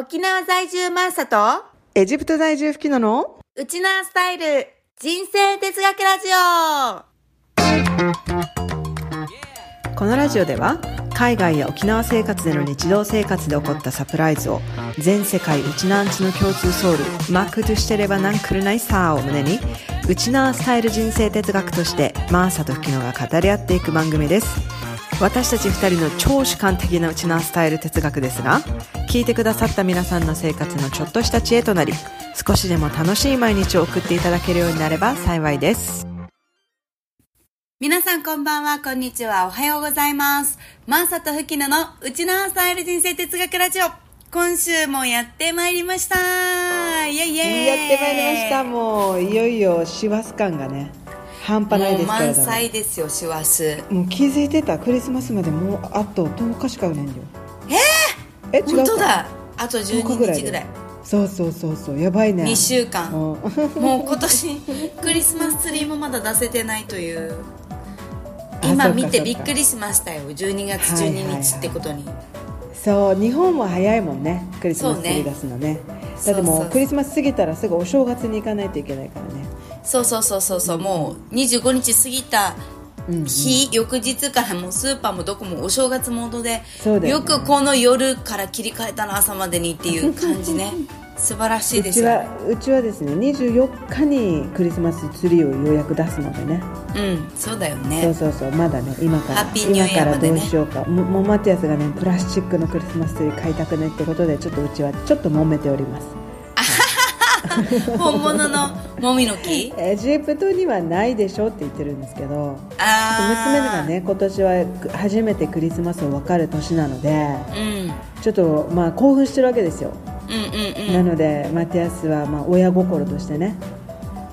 沖縄在住マーサと、エジプト在住吹きのの？ウチナースタイル、人生哲学ラジオ。このラジオでは海外や沖縄生活での日常生活で起こったサプライズを全世界ウチナーンチの共通ソウルマックとしてればなんくるないさーを胸にウチナースタイル人生哲学としてマーサと吹きのが語り合っていく番組です私たち二人の超主観的なウチナースタイル哲学ですが聞いてくださった皆さんの生活のちょっとした知恵となり少しでも楽しい毎日を送っていただけるようになれば幸いです。皆さんこんばんは、こんにちは、おはようございます。マーサとフキノのうちなースタイル人生哲学ラジオ。今週もやってまいりました。イェイイェイ。やってまいりました。もういよいよ師走感がね半端ないですけれ満ども載ですよ、師走。もう気づいてたクリスマスまでもうあと10日しかないんだよ。えー、え違うか。本当だあと10 12日ぐらい。日ぐらい。そうそうそうそう。やばいね。2週間。うんもう今年クリスマスツリーもまだ出せてないという。あ今見てびっくりしましたよ。12月12日ってことに、そう日本も早いもんねクリスマスそうね。ツリー出すのね。そうだってもそうクリスマス過ぎたらすぐお正月に行かないといけないからね。そうそうそうそうそうもう25日過ぎた日、翌日からもうスーパーもどこもお正月モードでよね。くこの夜から切り替えたな朝までにっていう感じね素晴らしいうですよちはうちはですね24日にクリスマスツリーをようやく出すのでね。うんそうだよそうねそうそうまだね今から今からどうしようか。ももうマティアスがねプラスチックのクリスマスツリー買いたくないってことでちょっとうちはちょっと揉めております。本物のもみの木？エ ジプトにはないでしょって言ってるんですけどあ娘がね今年は初めてクリスマスを分かる年なのでうん。ちょっとまあ興奮してるわけですよ、うんうんうん。なのでマティアスはまあ親心としてね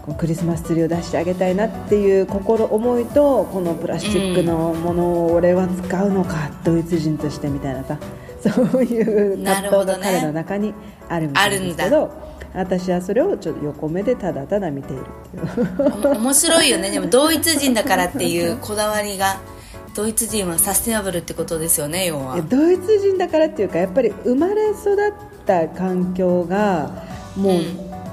こうクリスマスツリーを出してあげたいなっていう心思いとこのプラスチックのものを俺は使うのか、ドイツ人としてみたいなさそういう葛藤が彼の中にあるみたいですけど私はそれをちょっと横目でただただ見ているってい面白いよね。でもドイツ人だからっていうこだわりがドイツ人はサステナブルってことですよね要は。ドイツ人だからっていうかやっぱり生まれ育った環境がも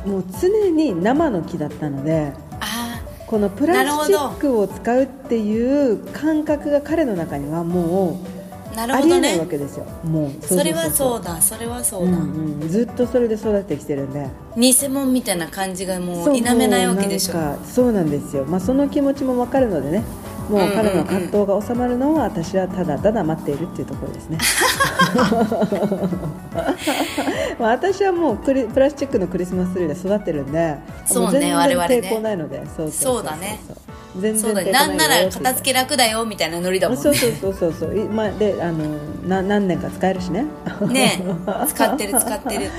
う,、もう常に生の木だったのであこのプラスチックを使うっていう感覚が彼の中にはもうありえないわけですよ。もうそれはそううだそれはそううだ、んうん、ずっとそれで育ってきてるんで。偽物みたいな感じがもそうう否めないわけでしょ。そうなんですよ、まあ、その気持ちも分かるのでねもう彼の葛藤が収まるのは私はただただ待っているっていうところですね。まあ私はもうプラスチックのクリスマスツリーで育ってるんでそうねも全然我々ね抵抗ないのでそうそうだね。全然そうなんならよ片付け楽だよみたいなノリだもんね。そうそうそうそうそう。いまあであのな何年か使えるしね。ね使ってる 使ってる。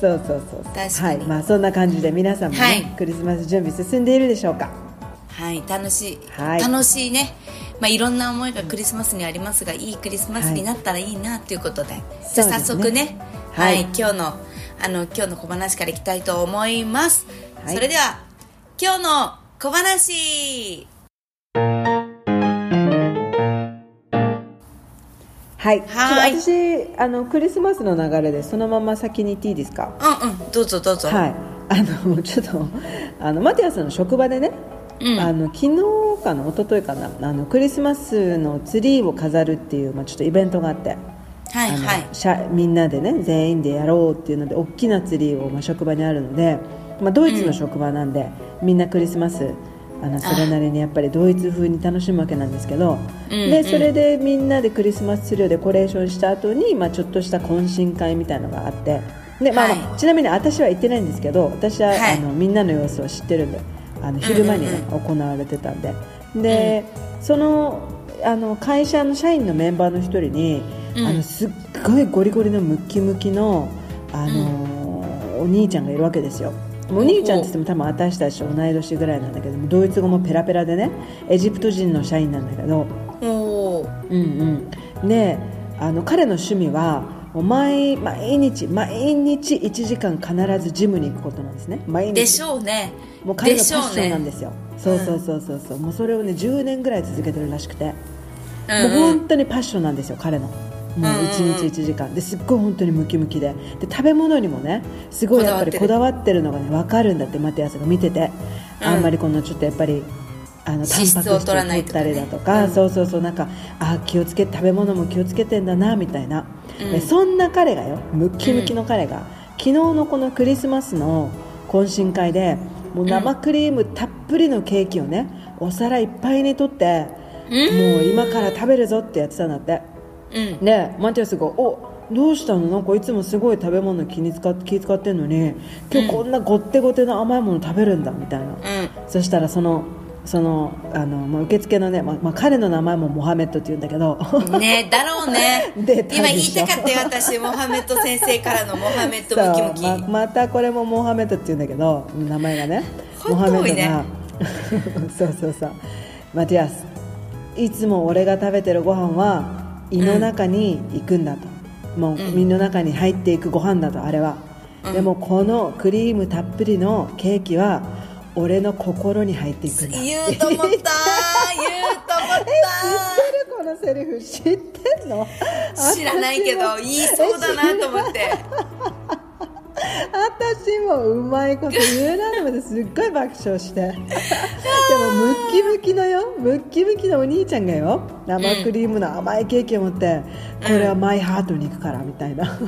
そうそうそうはい。まあそんな感じで皆さんもね、はい。クリスマス準備進んでいるでしょうかはい楽しい、はい。楽しいね。まあいろんな思いがクリスマスにありますがいいクリスマスになったらいいなということで、じゃあ早速ね。ははいい、今日のあの今日の小話からいきたいと思います、はい。それでは今日の小話。はい、はい。ちょっと私あのクリスマスの流れでそのまま先に行っていいですか？うんうん。どうぞどうぞ、はい。あのちょっとあのマティアスの職場でね、うん。あの昨日かな一昨日かなあのクリスマスのツリーを飾るっていう、まあ、ちょっとイベントがあって、はいはい。みんなでね全員でやろうっていうので大きなツリーを、まあ、職場にあるので、まあ、ドイツの職場なんで、みんなクリスマスあのそれなりにやっぱりドイツ風に楽しむわけなんですけど、うんうん。でそれでみんなでクリスマスツリーをデコレーションした後に、まあ、ちょっとした懇親会みたいのがあってで、まあまあはちなみに私は行ってないんですけど私は、はい。あのみんなの様子を知ってるんであの昼間に、ねうん。行われてたんで。で、そのあの会社の社員のメンバーの一人に、うん。あのすっごいゴリゴリのムキムキの、あのお兄ちゃんがいるわけですよ。お兄ちゃんって言っても多分私たちと同い年ぐらいなんだけどもドイツ語もペラペラでねエジプト人の社員なんだけど。うんうん。であの彼の趣味はもう毎毎日毎日1時間必ずジムに行くことなんですね。毎日。でしょうね。もう彼のパッションなんねですよ。そうそうそうそうそう。もうそれをね10年ぐらい続けてるらしくて、うんもううん本当にパッションなんですよ彼の。もう1日1時間。ですっごい本当にムキムキで。で食べ物にもねすごいやっぱりこだわってる。のがね分かるんだってマティアスが見てて、うん。あんまりこのちょっとやっぱりあのタンパク脂質を取ったりだととか。か、ねそうそうそう。なんかあ気をつけ食べ物も気をつけてんだなみたいな、うん。でそんな彼がよムッキムキの彼が、昨日のこのクリスマスの懇親会でもう生クリームたっぷりのケーキをねお皿いっぱいに取って、うん。もう今から食べるぞってやってたんだって。うん。でマティアスが「おどうしたの？なんかいつもすごい食べ物気に使っ気使ってんのに今日こんなごってごての甘いもの食べるんだ」みたいな、うそしたらそのそのあの、まあ、受付のね、まあまあ、彼の名前もモハメッドって言うんだけど。んねだろうね。今言いたかったよ私。モハメッド先生からのモハメッドムキムキ。ままたこれもモハメッドって言うんだけど名前がね。モハメッドが そうそうそう。マティアスいつも俺が食べてるご飯は胃の中に行くんだと、もう胃の中に入っていくご飯だとあれは、うん。でもこのクリームたっぷりのケーキは俺の心に入っていくんだ。言うと思った。言うと思った。このセリフ知ってんの？知らないけど言いそうだなと思って。私もうまいこと言うなと思ってすっごい爆笑して。でもムッキムキのよムッキムキのお兄ちゃんがよ生クリームの甘いケーキを持って、これはマイハートに行くからみたいな、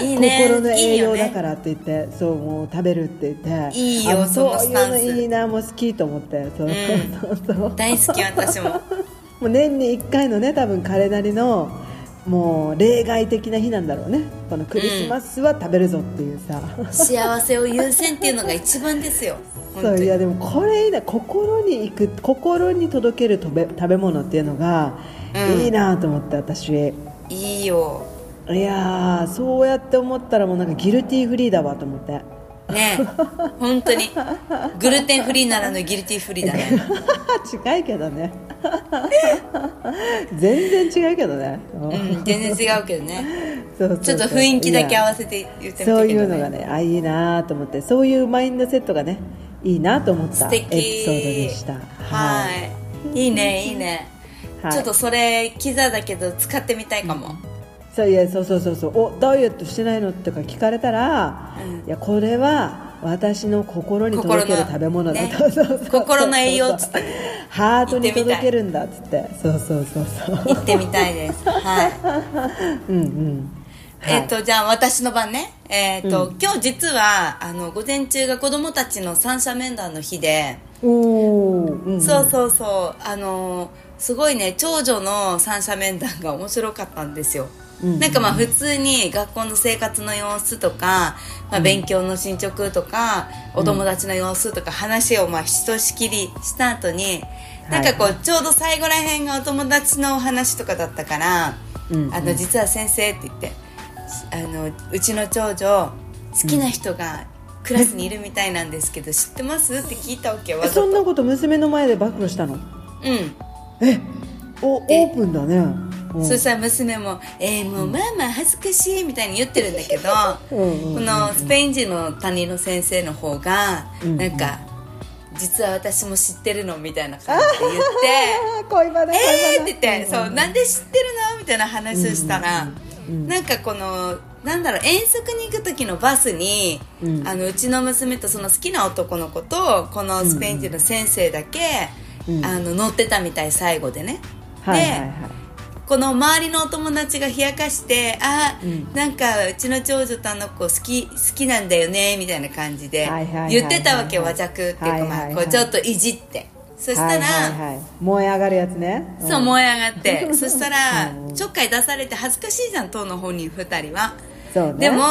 いいね。心の栄養だからって言ってそうもう食べるって言っていいよあそのそういうのスタンス。いいなもう好きと思って。そうそうそうそう、大好き私も。もう年に1回のね多分彼なりのもう例外的な日なんだろうね。このクリスマスは食べるぞっていうさ、幸せを優先っていうのが一番ですよ。そういやでもこれいいな心に行く心に届ける食べ食べ物っていうのがうん。いいなと思って私。いいよいやーそうやって思ったらもうなんかギルティーフリーだわと思って。ね本当に。グルテンフリーならぬギルティーフリーだね。近いけどね。全然違うけどね、うん全然違うけどね。ちょっと雰囲気だけ合わせて言ってみたけど、ね、そういうのがねあいいなと思って。そういうマインドセットがねいいなと思ったエピソードでした。はい。いいねいいね、はい。ちょっとそれキザだけど使ってみたいかも、そういやそうそうそうそう。おダイエットしてないのとか聞かれたら、うん。いやこれは私の心に届ける食べ物だね。と、心の栄養っつって。ハートに届けるんだっつって。そうそうそうそう。行ってみたいです。はい。うんうん。はい。えっ、とじゃあ私の番ね。えっ、と、今日実はあの午前中が子供たちの三者面談の日で、おうん、そうそうそう。あのすごいね長女の三者面談が面白かったんですよ、うんなんかまあ普通に学校の生活の様子とか、まあ、勉強の進捗とか、お友達の様子とか話をまあひとしきりした後になんかこはうちょうど最後らへんがお友達のお話とかだったから「うんうん。あの実は先生」って言ってあのうちの長女好きな人がクラスにいるみたいなんですけど知ってます？って聞いたわけわそんなこと娘の前で暴露したの？うんおオでープンだね、うん。そしたら娘も「えー、もうまあまあ恥ずかしい」みたいに言ってるんだけどこのスペイン人の担任の先生の方がうんなんか「実は私も知ってるの」みたいな感じで言って 恋バナ「えー!」って言って「そうなんで知ってるの?」みたいな話をしたらうん。なんかこのなんだろう遠足に行く時のバスに、うん。あのうちの娘とその好きな男の子とこのスペイン人の先生だけ、うん。あの乗ってたみたい最後でね。はいはいはい。でこの周りのお友達が冷やかして「あ、うん。なんかうちの長女とあの子好き好きなんだよね」みたいな感じで言ってたわけ和弱っていうか、まあ、はいこうちょっといじって。そしたら、はいはいはい、燃え上がるやつね。そう燃え上がって。そしたら うん。ちょっかい出されて恥ずかしいじゃん当の本人2人は。そうね。でも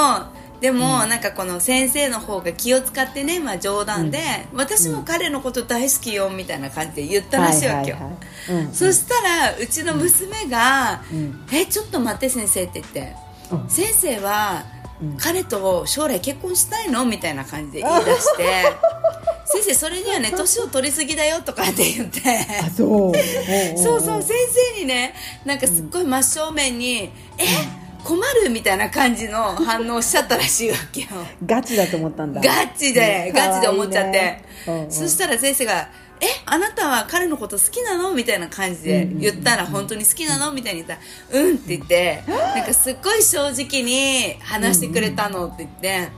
でも、なんかこの先生の方が気を使ってね、まあ、冗談で、私も彼のこと大好きよみたいな感じで言ったらしいわけよ、そしたらうちの娘が「うん。えちょっと待って先生」って言って「うん。先生はうん。彼と将来結婚したいの?」みたいな感じで言い出して「先生それにはね年を取りすぎだよ」とかって言って。あそ う。そう先生にねなんかすっごい真正面に「え？困る?」みたいな感じの反応しちゃったらしいわけよ。ガチだと思ったんだ。ガチでうんガチで思っちゃって。うんうん。そしたら先生が「えあなたは彼のこと好きなの？みたいな感じで言ったら、本当に好きなの？みたいに言ったら、うんって言って、なんかすっごい正直に話してくれたのって言って、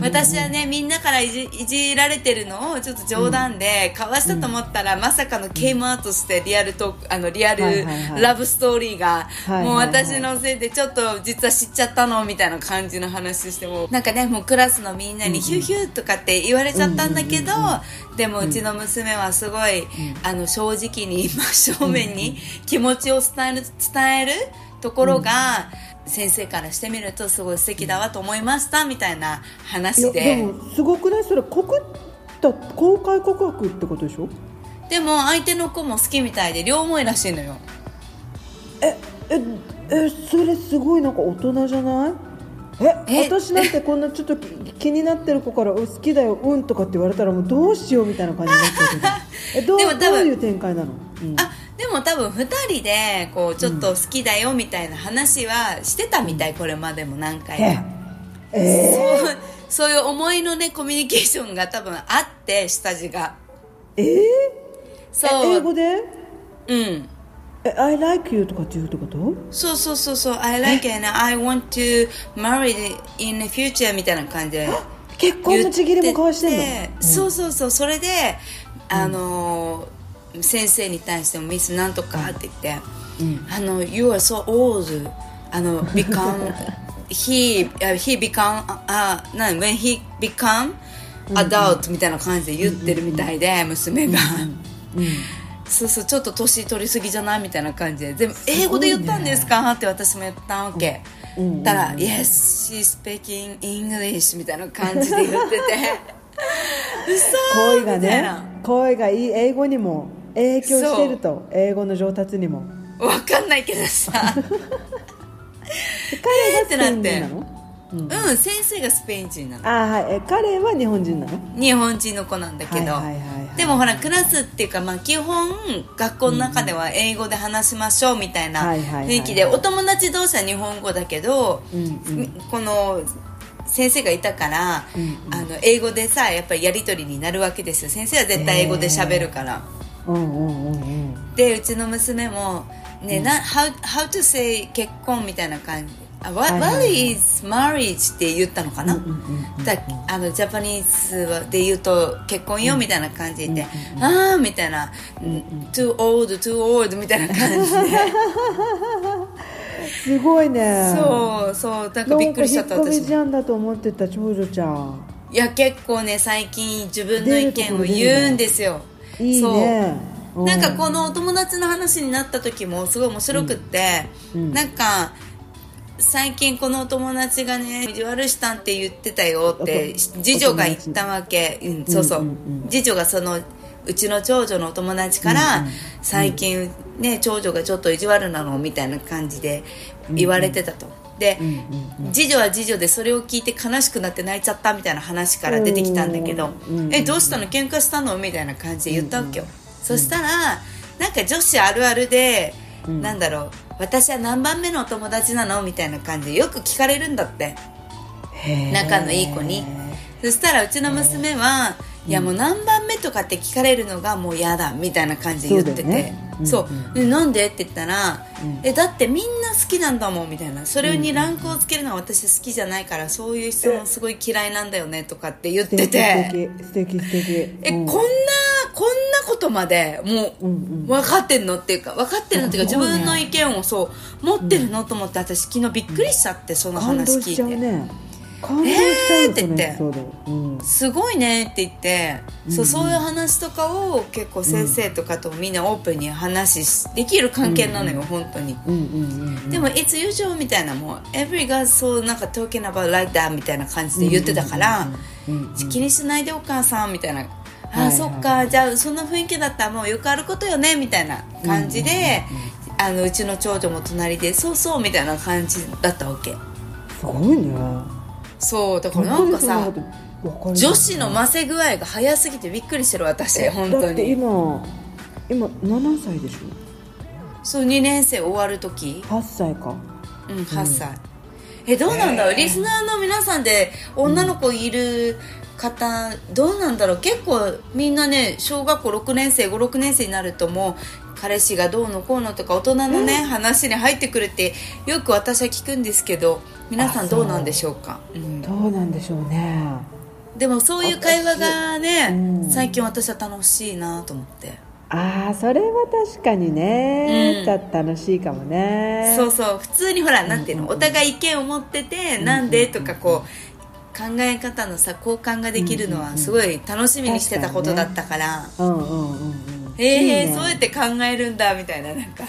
私はね、みんなからいじいじられてるのをちょっと冗談でかわしたと思ったら、まさかのケイムアウトしてリアルトーク、あの、リアルラブストーリーが、もう私のせいでちょっと実は知っちゃったの？みたいな感じの話しても、なんかね、もうクラスのみんなにヒューヒューとかって言われちゃったんだけど、でもうちの娘はすごい、あの正直に真正面に気持ちを伝える伝えるところが、先生からしてみるとすごい素敵だわと思いましたみたいない話やででもすごくない？それ告った公開告白ってことでしょ？でも相手の子も好きみたいで両思いらしいのよ。えええそれすごいなんか大人じゃない？ええ私なんてこんなちょっと気気になってる子からうん好きだようんとかって言われたらもうどうしようみたいな感じになっちゃうけど。えどうでも多分どういう展開なの、うん。あでも多分2人でこうちょっと好きだよみたいな話はしてたみたい、これまでも何回か、えそうそういう思いのねコミュニケーションが多分あって下地が。えー、そう。英語で？うんえ I like you とかって言うってこと？そうそうそうそう。I like and I want to marry in the future みたいな感じで結婚のちぎりも交わしてんの？言ってて。そうそうそう。それであのー先生に対してもミスなんとかって言って、あの You are so old あの become he uh, he become あ、uh, な when he become adult みたいな感じで言ってるみたいで娘が、そうそうちょっと年取りすぎじゃない？みたいな感じで。全部英語で言ったんですか？って私も言ったわけ、たら「Yes she's speaking English」みたいな感じで言ってて。嘘恋がねみたいな。恋がいい英語にも影響してると。英語の上達にも。わかんないけどさ。彼がスペイってなって。ン人なのうん先生がスペイン人なの。あーはい。え彼は日本人なの？日本人の子なんだけど、はいはいはいはいでもほらクラスっていうか、まあ、基本学校の中では英語で話しましょうみたいな雰囲気でお友達同士は日本語だけど、うんこの先生がいたから、うんあの英語でさやっぱりやり取りになるわけですよ。先生は絶対英語で喋るから、うんうんうんうん。でうちの娘もね、な how, how to say 結婚みたいな感じあい what is marriage って言ったのかな、うんうんうんだあのジャパニーズで言うと結婚よみたいな感じで。言って、ああみたいな、too old too old みたいな感じで。すごいね。そうそうなんかびっくりしちゃった私だと思ってた長女ちゃん。いや結構ね最近自分の意見を言うんですよ。いいね。そう。なんかこのお友達の話になった時もすごい面白くって、うん。なんか最近このお友達がね意地悪したんって言ってたよってお次女が言ったわけ、うん、そうそう,、うんうんうん。次女がそのうちの長女のお友達から、最近ね長女がちょっと意地悪なのみたいな感じで言われてたと、で、次女は次女でそれを聞いて悲しくなって泣いちゃったみたいな話から出てきたんだけどうんうんえどうしたの？喧嘩したの？みたいな感じで言ったわけよ、そしたらなんか女子あるあるで、なんだろう私は何番目のお友達なの？みたいな感じでよく聞かれるんだって。仲のいい子に。そしたらうちの娘は、いやもう何番目とかって聞かれるのがもう嫌だみたいな感じで言ってて。そそう。うんでなんでって言ったら、えだってみんな好きなんだもんみたいな。それにランクをつけるのは私好きじゃないからそういう質問すごい嫌いなんだよねとかって言って素敵て素敵素敵。え、うん。こんなこんなことまでもう、分かってんのっていうか分かってるのっていうか自分の意見をそう持ってるのと思って私昨日びっくりしちゃってその感動しち話聞いて、ゃうね感動しちゃうよえーって言って。うん。すごいねって言って、そうそういう話とかを結構先生とかとみんなオープンに話しできる関係なのよ、本当に。うんうんうんでも「It's usual」みたいなもう「Every girl so なんか talking about like that」みたいな感じで言ってたからうん「気にしないでお母さん」みたいな「あはいーそっかじゃあそんな雰囲気だったらもうよくあることよね」みたいな感じであのうちの長女も隣で「そうそう」みたいな感じだったわけ。すごいねそうだからなんかさ女子のませ具合が早すぎてびっくりしてる私本当だってに今今7歳でしょ？そう2年生終わる時。8歳か。うん8歳、えどうなんだろう、リスナーの皆さんで女の子いる方どうなんだろう？結構みんなね小学校6年生56年生になるともう彼氏がどうのこうのとか大人のね、話に入ってくるってよく私は聞くんですけど皆さんどうなんでしょうか？う。ん。どうなんでしょうね。でもそういう会話がね、うん。最近私は楽しいなと思って、ああそれは確かにね、うん。た楽しいかもね。そうそう。普通にほらなんていうの、お互い意見を持ってて、なんでとかこう考え方のさ交換ができるのはすごい楽しみにしてたことだったから、うんうんうんうんええいいね。そうやって考えるんだみたいななんか、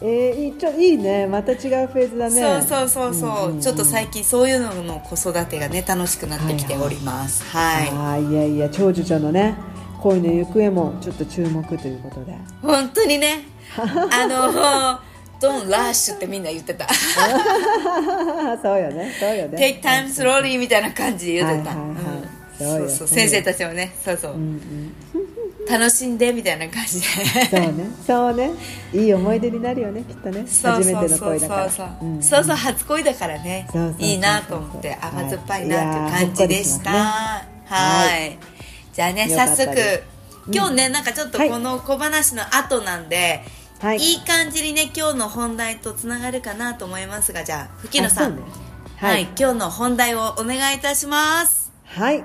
えー、いいちょいいね。また違うフェーズだね。そうそうそうそう,、ちょっと最近そういうのの子育てがね楽しくなってきております。はい、ああいやいや長女ちゃんのね恋の行方もちょっと注目ということで。本当にね。あのドンラッシュってみんな言ってた。そうよねそうよね。Take time slowly みたいな感じで言ってた、はいはいはい。うんそうよそう先生たちもね。そうそう、うんうん。楽しんでみたいな感じで。そうね。そうね。いい思い出になるよねきっとね。そう初めてのそうそう恋だからそう。そう,、初恋だからね。いいなと思って。甘酸っぱいなっていうはい。感じでした。いやーほっこりしますね。はい。じゃあね早速今日ねなんかちょっとはい。この小話の後なんで、はい。い、い感じにね今日の本題とつながるかなと思いますがじゃあ吹野さん、ね。は、はいい今日の本題をお願いいたします。はい。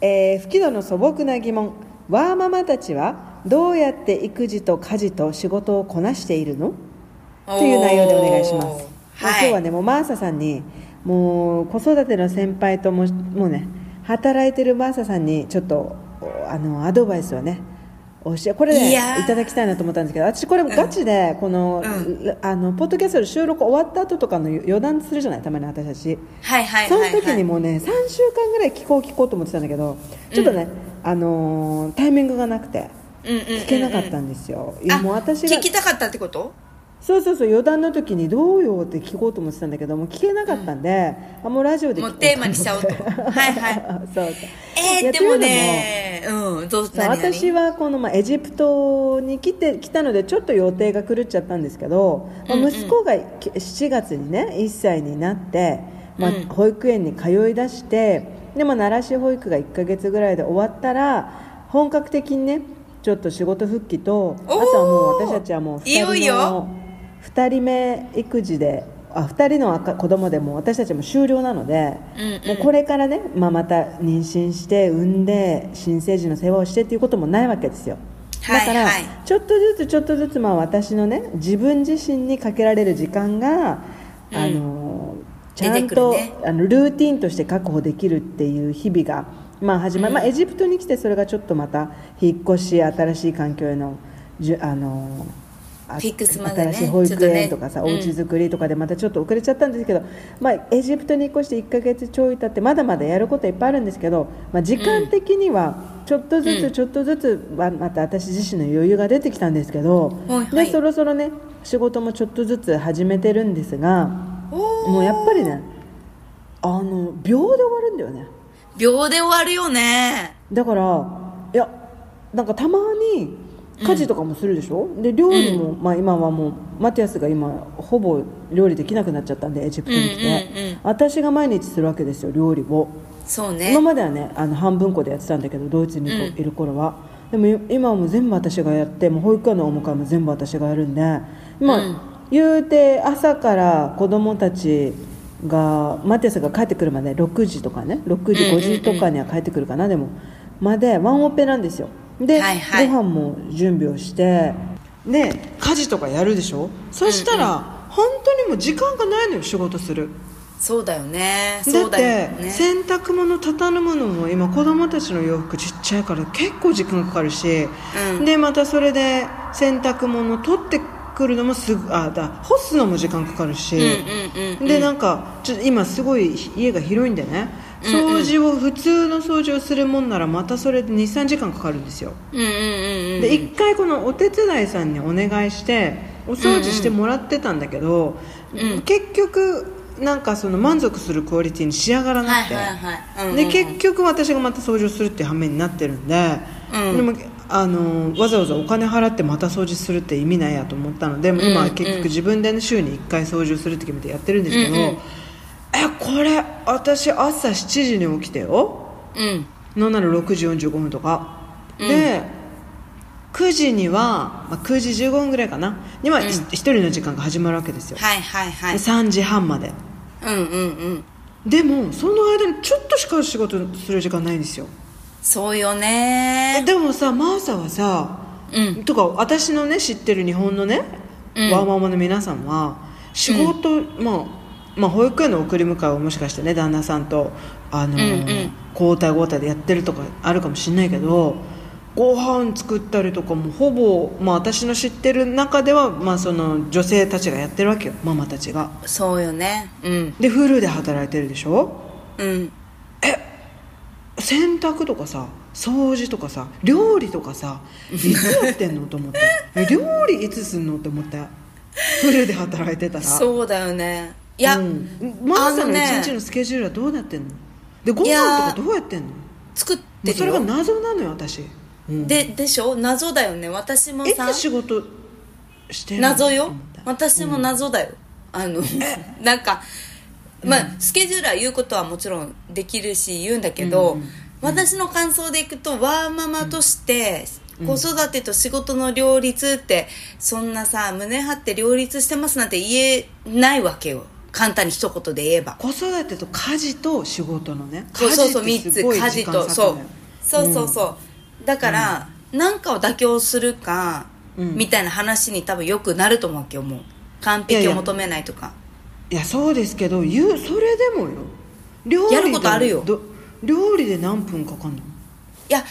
えー、吹き戸の素朴な疑問。ワーママたちはどうやって育児と家事と仕事をこなしているの？という内容でお願いします。はい、今日はね、もうマーサさんに、もう子育ての先輩とも、もうね、働いてるマーサさんにちょっと、おあの、アドバイスをね、教えこれねいただきたいなと思ったんですけど私これガチでこの,、うあのポッドキャストの収録終わった後とかの余談するじゃないたまに私たち。はいはいその時にもうね3週間ぐらい聞こう聞こうと思ってたんだけどちょっとね、あのータイミングがなくてうんうんうんうん。聞けなかったんですよ、いもう私が聞きたかったってこと？そうそうそう余談の時にどうよって聞こうと思ってたんだけどもう聞けなかったんで、あもうラジオでもうテーマにしちゃおうと。はいはい。そうえー、でもねうんどうそう何々私はこの、まあ、エジプトに来て来たのでちょっと予定が狂っちゃったんですけど、まあうんうん。息子がき7月にね1歳になって、まあうん保育園に通い出してで、まあ、奈良市保育が1ヶ月ぐらいで終わったら本格的にねちょっと仕事復帰とあとはもう私たちはもう2人のいよいよ2人目育児であ2人の赤子供でもう私たちも終了なので、うんうん。もうこれからね、まあ、また妊娠して産んで新生児の世話をしてっていうこともないわけですよ。だから、ちょっとずつちょっとずつまあ私のね自分自身にかけられる時間が、うん。あのちゃ出んと、ねあのルーティンとして確保できるっていう日々が、まあ始まうん。まあ、エジプトに来てそれがちょっとまた引っ越し新しい環境へのじゅあの新しい保育園とかさ、ね。お家作りとかでまたちょっと遅れちゃったんですけど、まあ、エジプトに越して1ヶ月ちょい経ってまだまだやることいっぱいあるんですけど、まあ、時間的にはちょっとずうん。つちょっとずつままた私自身の余裕が出てきたんですけど、はいはい。でそろそろね仕事もちょっとずつ始めてるんですがもうやっぱりねあの秒で終わるんだよね。秒で終わるよね。だからいやなんかたまに家事とかもするでしょ、で料理も、まあ、今はもうマティアスが今ほぼ料理できなくなっちゃったんでエジプトに来て、うんうんうん私が毎日するわけですよ料理を。そうね。今まではねあの半分こでやってたんだけどドイツにいる頃は、でも今はもう全部私がやってもう保育園のお迎えも全部私がやるんで今、うん。言うて朝から子供たちがマティアスが帰ってくるまで6時とかね6時うんうんうん。5時とかには帰ってくるかな、でもまでワンオペなんですよで、はいはい。ご飯も準備をしてで家事とかやるでしょ？そしたら、本当にもう時間がないのよ仕事する。そうだよね。だってね。洗濯物畳むのも今子供たちの洋服ちっちゃいから結構時間かかるし、うん。でまたそれで洗濯物取ってくるのもすぐあだ干すのも時間かかるし、うんうんうんうん。でなんかちょっと今すごい家が広いんでね掃除を、普通の掃除をするもんならまたそれで23時間かかるんですよ。うんうんうんうん。で一回このお手伝いさんにお願いしてお掃除してもらってたんだけど、うん結局なんかその満足するクオリティに仕上がらなくて、で結局私がまた掃除をするっていう羽目になってるんで、うん。でもあのわざわざお金払ってまた掃除するって意味ないやと思ったので今は結局自分で、ね、週に1回掃除をするって決めてやってるんですけど、うんうんこれ私朝7時に起きてよ。うん。なんなら6時45分とか、で9時には、まあ、9時15分ぐらいかな。には、一人の時間が始まるわけですよ、はいはいはでい3時半まで。うんうんうん。でもその間にちょっとしか仕事する時間ないんですよ。そうよね。でもさマーサはさ、うん。とか私のね知ってる日本のね、うん。ワーママの皆さんは仕事、まあまあ保育園の送り迎えをもしかしてね旦那さんとあの交代交代でやってるとかあるかもしれないけどご飯作ったりとかもほぼ、まあ、私の知ってる中では、まあ、その女性たちがやってるわけよママたちが。そうよね。うん。でフルで働いてるでしょ？うん。洗濯とかさ掃除とかさ料理とかさ いつやってんのと思って。え料理いつすんのって思って。フルで働いてたら。そうだよねいや、うん、マーさんの一日のスケジュールはどうなってんの？でご飯とかどうやってんの？も作っうそれが謎なのよ私、うん、ででしょ？謎だよね。私もいさつ仕事して謎よ。私も謎だよ、あの なんかまあ、スケジュールは言うことはもちろんできるし言うんだけど、私の感想でいくとワーママとして子育てと仕事の両立ってそんなさ胸張って両立してますなんて言えないわけよ簡単に一言で言えば。子育てと家事と仕事のね。そうそうそう3つ。家事とそう。そうそうそう。だから、なんかを妥協するか、うん。みたいな話に多分よくなると思うわけよもう。完璧を求めないとか。いやそうですけど言うそれでもよ。料理でやることあるよ。ど料理で何分かかんの？いや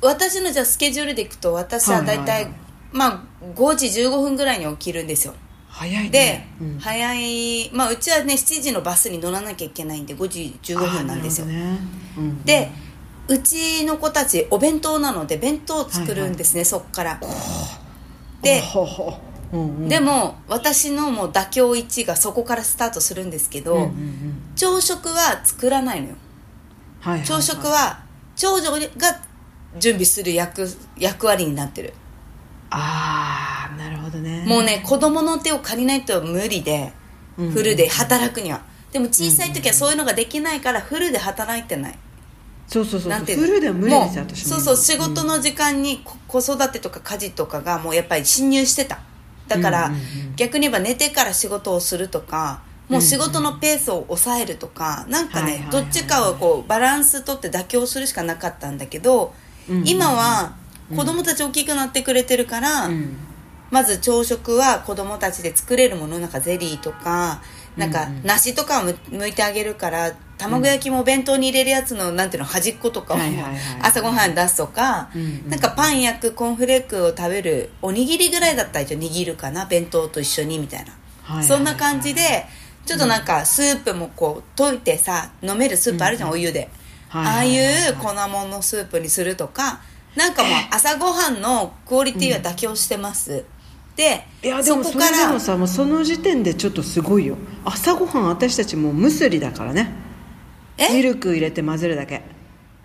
私のじゃあスケジュールでいくと私は大体、はいはい。はいまあ5時15分ぐらいに起きるんですよ早いね。で、うん。早いまあうちはね7時のバスに乗らなきゃいけないんで5時15分なんですよ、ね。うん。でうちの子たちお弁当なので弁当を作るんですね、そっから。でうんうん。でも私のもう妥協1がそこからスタートするんですけど、うんうんうん。朝食は作らないのよ。はいはいはい。朝食は長女が準備する役役割になってる。ああなるほどね。もうね子供の手を借りないと無理でうんフルで働くには。でも小さい時はそういうのができないからフルで働いてない。そうそうそうなんていうの？フルでは無理ですよ私も。そうそう仕事の時間にこ子育てとか家事とかがもうやっぱり侵入してた。だから、うんうんうん。逆に言えば寝てから仕事をするとかもう仕事のペースを抑えるとか、なんかね、はいはいはいはい。どっちかをこうバランスとって妥協するしかなかったんだけど、うんうんうん。今は子供たち大きくなってくれてるから、うんまず朝食は子供たちで作れるものなんかゼリーとかなんか梨とかをむ剥いてあげるから卵焼きもお弁当に入れるやつのなんていうの端っことかを朝ごはん出すとか、なんかパン焼くコーンフレークを食べるおにぎりぐらいだったら一応握るかな弁当と一緒にみたいな、そんな感じでちょっとなんかスープもこう溶いてさ飲めるスープあるじゃん、お湯で、ああいう粉ものスープにするとかなんかもう朝ごはんのクオリティは妥協してます、でいやでもそれでもさもうその時点でちょっとすごいよ。朝ごはん私たちもうムスリだからね。ミえルク入れて混ぜるだけ。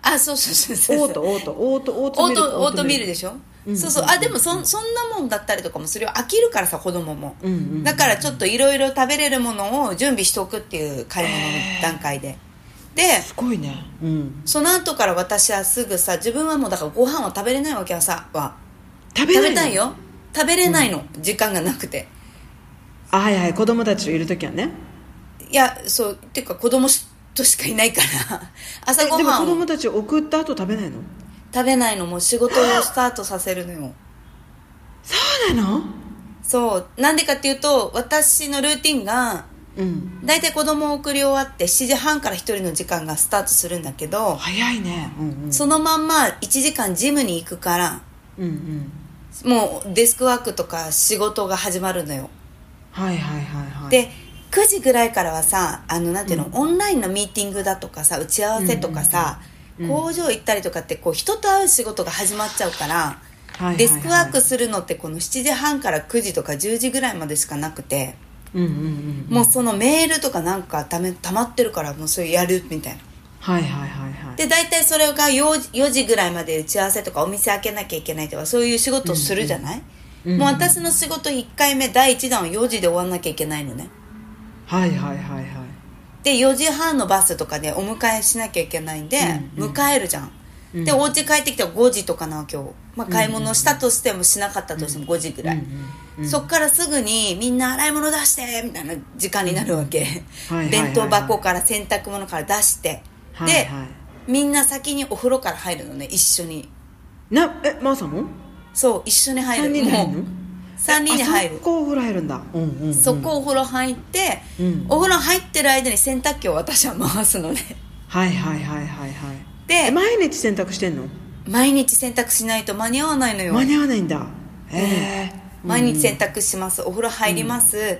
あそうそうそうそう。オートオートオートオートオーミルク。トオートミールでしょ、うんそうそう。あでもそそんなもんだったりとかもするよ。飽きるからさ子供も、うんうんうんだからちょっといろいろ食べれるものを準備しておくっていう買い物の段階で。ですごいね。うん。その後から私はすぐさ自分はもうだからご飯は食べれないわけ朝は。食べ食べたいよ食べれないの、時間がなくて。あはいはい子供たちといる時はね。いやそうっていうか子供としかいないから。朝えでも子ごはんを。供たち送った後食べないの？食べないの。もう仕事を スタートさせるのよ。そうなの？そう。なんでかっていうと私のルーティンがうん。大体子供を送り終わって7時半から1人の時間がスタートするんだけど早いね。うんうん。そのまんま1時間ジムに行くからうんうんもうデスクワークとか仕事が始まるのよ。はいはいはいはい。で9時ぐらいからはさあのなんていうの、オンラインのミーティングだとかさ打ち合わせとかさ、工場行ったりとかってこう人と会う仕事が始まっちゃうから、はいはいはい。デスクワークするのってこの7時半から9時とか10時ぐらいまでしかなくて、うんうんうん。もうそのメールとかなんかため溜まってるからもうそれやるみたいなはいはいはいはい。で大体それが 4, 4時ぐらいまで打ち合わせとかお店開けなきゃいけないとかそういう仕事をするじゃない、うんうんもう私の仕事1回目第1弾は4時で終わんなきゃいけないのね。はいはいはいはいで4時半のバスとかでお迎えしなきゃいけないんで、うんうん。迎えるじゃん、うん。でお家帰ってきたら5時とかな今日、まあ、買い物したとしてもしなかったとしても5時ぐらい、そっからすぐにみんな洗い物出してみたいな時間になるわけ、弁当箱から洗濯物から出して、はいで、はい。みんな先にお風呂から入るのね一緒に。なえマーサも？そう一緒に入る。3人で入るの？もう3人で入る。あそこお風呂入るんだ。うんうん、うん、そこお風呂入って、うん。お風呂入ってる間に洗濯機を私は回すのね。はいはいはいはいはい。でえ毎日洗濯してんの？毎日洗濯しないと間に合わないのよ。間に合わないんだ。へえ毎日洗濯します。お風呂入ります、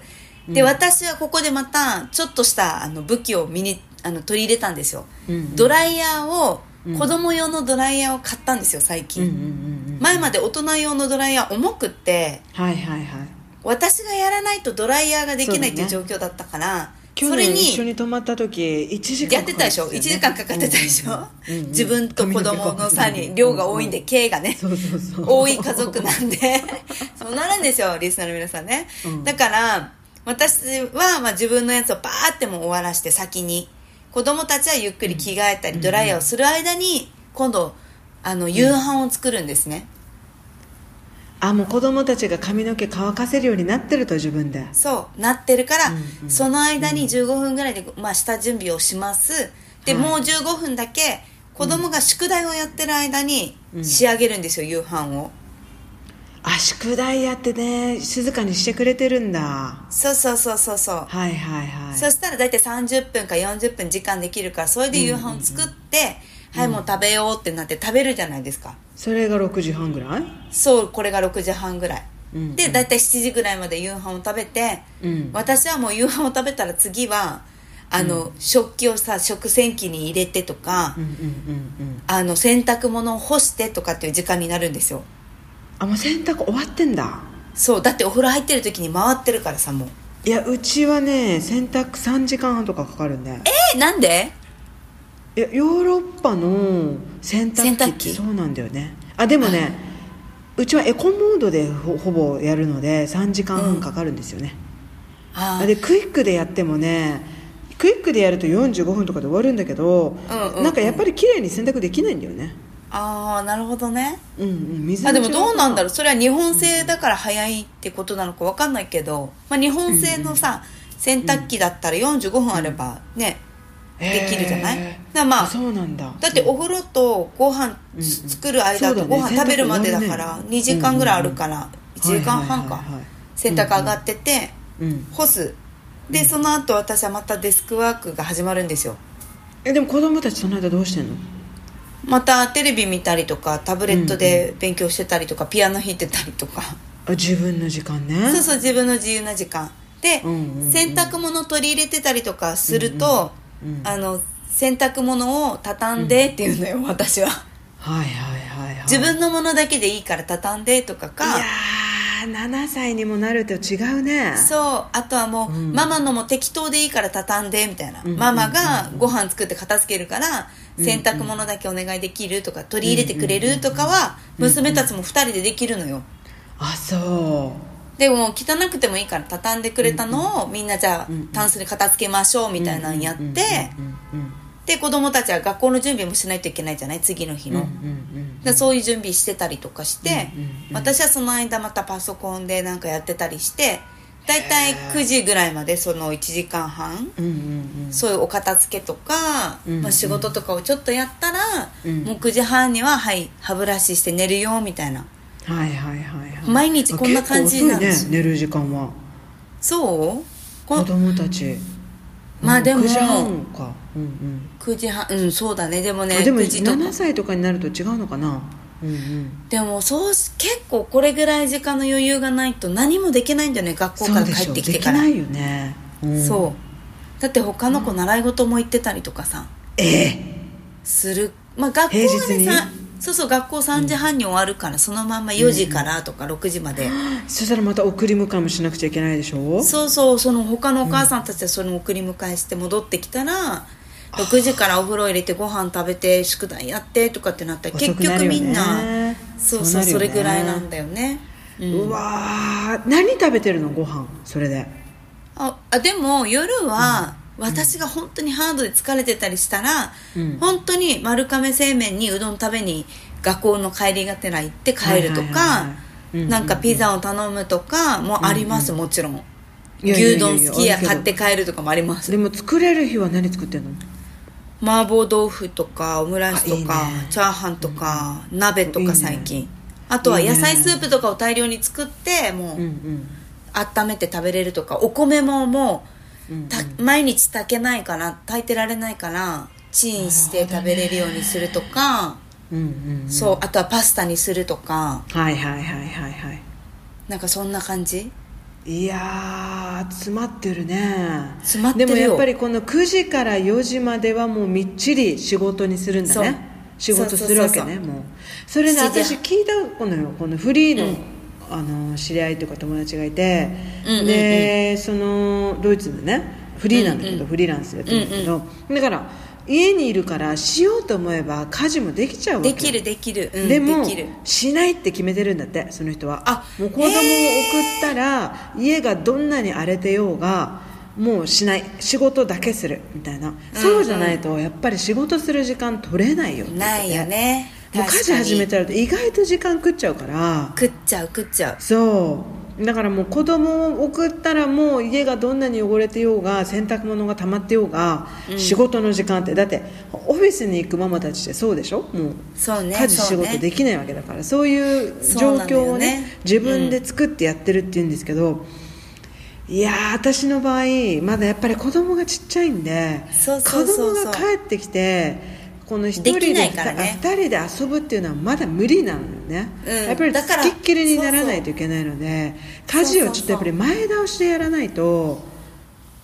で私はここでまたちょっとしたあの武器を身にあの取り入れたんですよ、うんドライヤーを、子供用のドライヤーを買ったんですよ最近、うんうんうんうん前まで大人用のドライヤー重くってはいはいはい。私がやらないとドライヤーができないっていう状況だったから去それ年一緒にに泊まった時1時間やってたでしょ、1時間かかってたでしょ、うんうんうん自分と子供の差に量が多いんで、K がね。多い家族なんで。そうなるんですよリスナーの皆さんね、うん。だから私はまあ自分のやつをバーってもう終わらして先に子供たちはゆっくり着替えたりドライヤーをする間に今度あの夕飯を作るんですね、あもう子供たちが髪の毛乾かせるようになってると自分で。そうなってるから、うんうん。その間に15分ぐらいで、まあ、下準備をします。で、はい。もう15分だけ子供が宿題をやってる間にうん。仕上げるんですよ、夕飯をあ宿題やってね静かにしてくれてるんだ。そうそうそうそうそう、はいはいはい。そしたら大体30分か40分時間できるからそれで夕飯を作って、はいもう食べようってなって食べるじゃないですか。それが6時半ぐらい？そうこれが6時半ぐらい、うんで大体7時ぐらいまで夕飯を食べて、うん。私はもう夕飯を食べたら次はあの、食器をさ食洗機に入れてとか、うんうんうんうん。あの洗濯物を干してとかっていう時間になるんですよあもう洗濯終わってんだ。そうだってお風呂入ってる時に回ってるからさもう。いやうちはね洗濯3時間半とかかかるんでえなんで？いやヨーロッパの洗濯機ってそうなんだよね。あでもねうちはエコモードでほほぼやるので3時間半かかるんですよね、ああでクイックでやってもねクイックでやると45分とかで終わるんだけど、うんうんうん。なんかやっぱり綺麗に洗濯できないんだよねあーなるほどね。うんうん水あでもどうなんだろう。うそれは日本製だから早いってことなのか分かんないけど、まあ、日本製のさ、洗濯機だったら45分あればね、できるじゃない？へーだまあそうなんだ。だってお風呂とご飯うん作る間とご飯食べるまでだから洗濯2時間ぐらいあるから1時間半か。洗濯上がっててうん干す。でその後私はまたデスクワークが始まるんですよ。えでも子供たちその間どうしてんの？またテレビ見たりとかタブレットで勉強してたりとかピアノ弾いてたりとか。あ自分の時間ね。そうそう自分の自由な時間。で、洗濯物取り入れてたりとかすると、あの洗濯物を畳んでっていうのよ、私は。はいはいはいはい。自分のものだけでいいから畳んでとかいかやー7歳にもなると違うね。そう。あとはもう、うん。ママのも適当でいいから畳んでみたいな、うん。ママがご飯作って片付けるから、洗濯物だけお願いできるとか取り入れてくれるとかは、娘たちも2人でできるのよ。あそでも汚くてもいいから畳んでくれたのをみんなじゃあ、うんうん。タンスに片付けましょうみたいなのやって、うんうんうんで子供たちは学校の準備もしないといけないじゃない？次の日の、うんうんうんでそういう準備してたりとかして、うんうんうん。私はその間またパソコンでなんかやってたりしてだいたい9時ぐらいまでその1時間半。うんうんうん。そういうお片付けとか、うんうん。まあ、仕事とかをちょっとやったら、うん。もう9時半にははい歯ブラシして寝るよみたいな。はいはいはいはい。毎日こんな感じなんですね寝る時間は。そう？こ子供たち。まあでも9時半か。うんうん。9時半うんそうだね。でもねあでも9時とか。7歳とかになると違うのかな？うんうん。でもそうし結構これぐらい時間の余裕がないと何もできないんだよね学校から帰ってきてから。できないよね、うん。そう。だって他の子習い事も行ってたりとかさ。ええ。する。まあ学校はねさそうそう学校3時半に終わるから、そのまん。ま4時からとか6時まで、そしたらまた送り迎えもしなくちゃいけないでしょ？そうそうその他のお母さんたちはその送り迎えして戻ってきたら、6時からお風呂入れてご飯食べて宿題やってとかってなったら結局みんなそうそうそそうなるよね。れぐらいなんだよね。うん。うわー。何食べてるのご飯？それで。ああでも夜は、私が本当にハードで疲れてたりしたら、うん。本当に丸亀製麺にうどん食べに学校の帰りがてら行って帰るとかなんかピザを頼むとかもあります、もちろん。いやいやいや牛丼好きや買って帰るとかもあります。でも作れる日は何作ってんの？麻婆豆腐とかオムライスとかね。チャーハンとか、鍋といいね。か最近。あとは野菜スープとかを大量に作ってもう、うんうん。温めて食べれるとかお米ももう、うんうん。た毎日炊けないから炊いてられないからチンして食べれるようにするとか、うんうんうん。そうあとはパスタにするとか。はいはいはいはいはい。なんかそんな感じ？いやー詰まってるね。詰まってるよ。でもやっぱりこの9時から4時まではもうみっちり仕事にするんだね。仕事するわけねもう。それね7時私聞いたこのよこのフリーの,、うん。あの知り合いというか友達がいて、うんうんうん。でそのドイツのねフリーなんだけど、うんうんフリーランスやってるんだけど、だから家にいるからしようと思えば家事もできちゃうわけよ。できるできる、うん、でもできる。しないって決めてるんだって。その人はあもう子供を送ったら家がどんなに荒れてようがもうしない。仕事だけするみたいな、そうじゃないとやっぱり仕事する時間取れないよ。ないよね。もう家事始めてちゃうと意外と時間食っちゃうから。食っちゃう食っちゃう。そうだからもう子供を送ったらもう家がどんなに汚れてようが洗濯物が溜まってようが、仕事の時間ってだってオフィスに行くママたちってそうでしょ？もうそうね家事仕事できないわけだから。そういう状況をねね。自分で作ってやってるっていうんですけど、いやー私の場合まだやっぱり子供がちっちゃいんでそうそうそうそう。子供が帰ってきてこの一人でできないからね。二人で遊ぶっていうのはまだ無理なのよね、うん。やっぱりだからつきっきりにならないといけないので家事をちょっとやっぱり前倒しでやらないと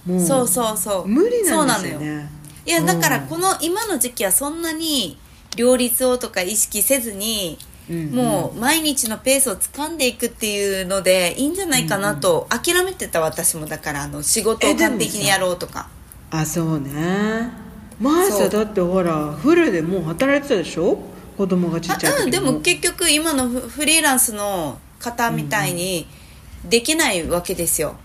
もうそうそうそう。無理なんですよね。いやだからうんこの今の時期はそんなに両立をとか意識せずに、うんうん。もう毎日のペースを掴んでいくっていうのでいいんじゃないかなと諦めてた私もだからあの仕事を完璧にやろうとか。あそうねマーそう。サだってほらフルでもう働いてたでしょ？子供がちっちゃい時でも結局今のフフリーランスの方みたいにできないわけですよ、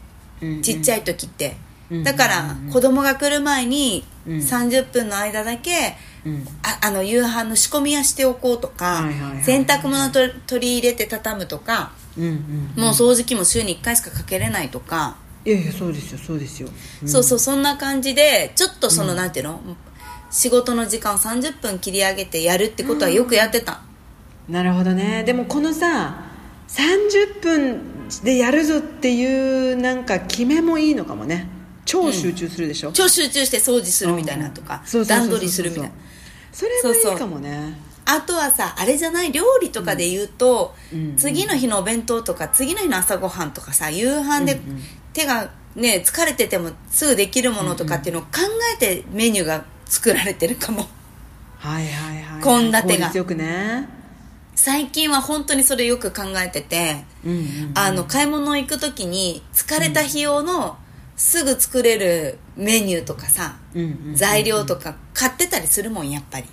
ちっちゃい時って、うんだから子供が来る前にうん。30分の間だけ、うん。ああの夕飯の仕込みはしておこうとか、はいはいはいはい。洗濯物と取り入れて畳むとか、うんうんもう掃除機も週に1回しかかけれないとか、いやいやそうですよそうですよ、うん。そうそうそんな感じでちょっとその、なんていうの仕事の時間を30分切り上げてやるってことはよくやってた、なるほどね。でもこのさ30分でやるぞっていうなんか決めもいいのかもね。超集中するでしょ、超集中して掃除するみたいなとか、段取りするみたいな。それもいいかもね。あとはさあれじゃない料理とかで言うと、うん次の日のお弁当とか次の日の朝ごはんとかさ夕飯で手がね疲れててもすぐできるものとかっていうのを考えてメニューが作られてるかも。はいはいはい献立が。よくね。最近は本当にそれよく考えてて、うんうんあの買い物行く時に疲れた日用のすぐ作れるメニューとかさ、うんうんうん材料とか買ってたりするもんやっぱり。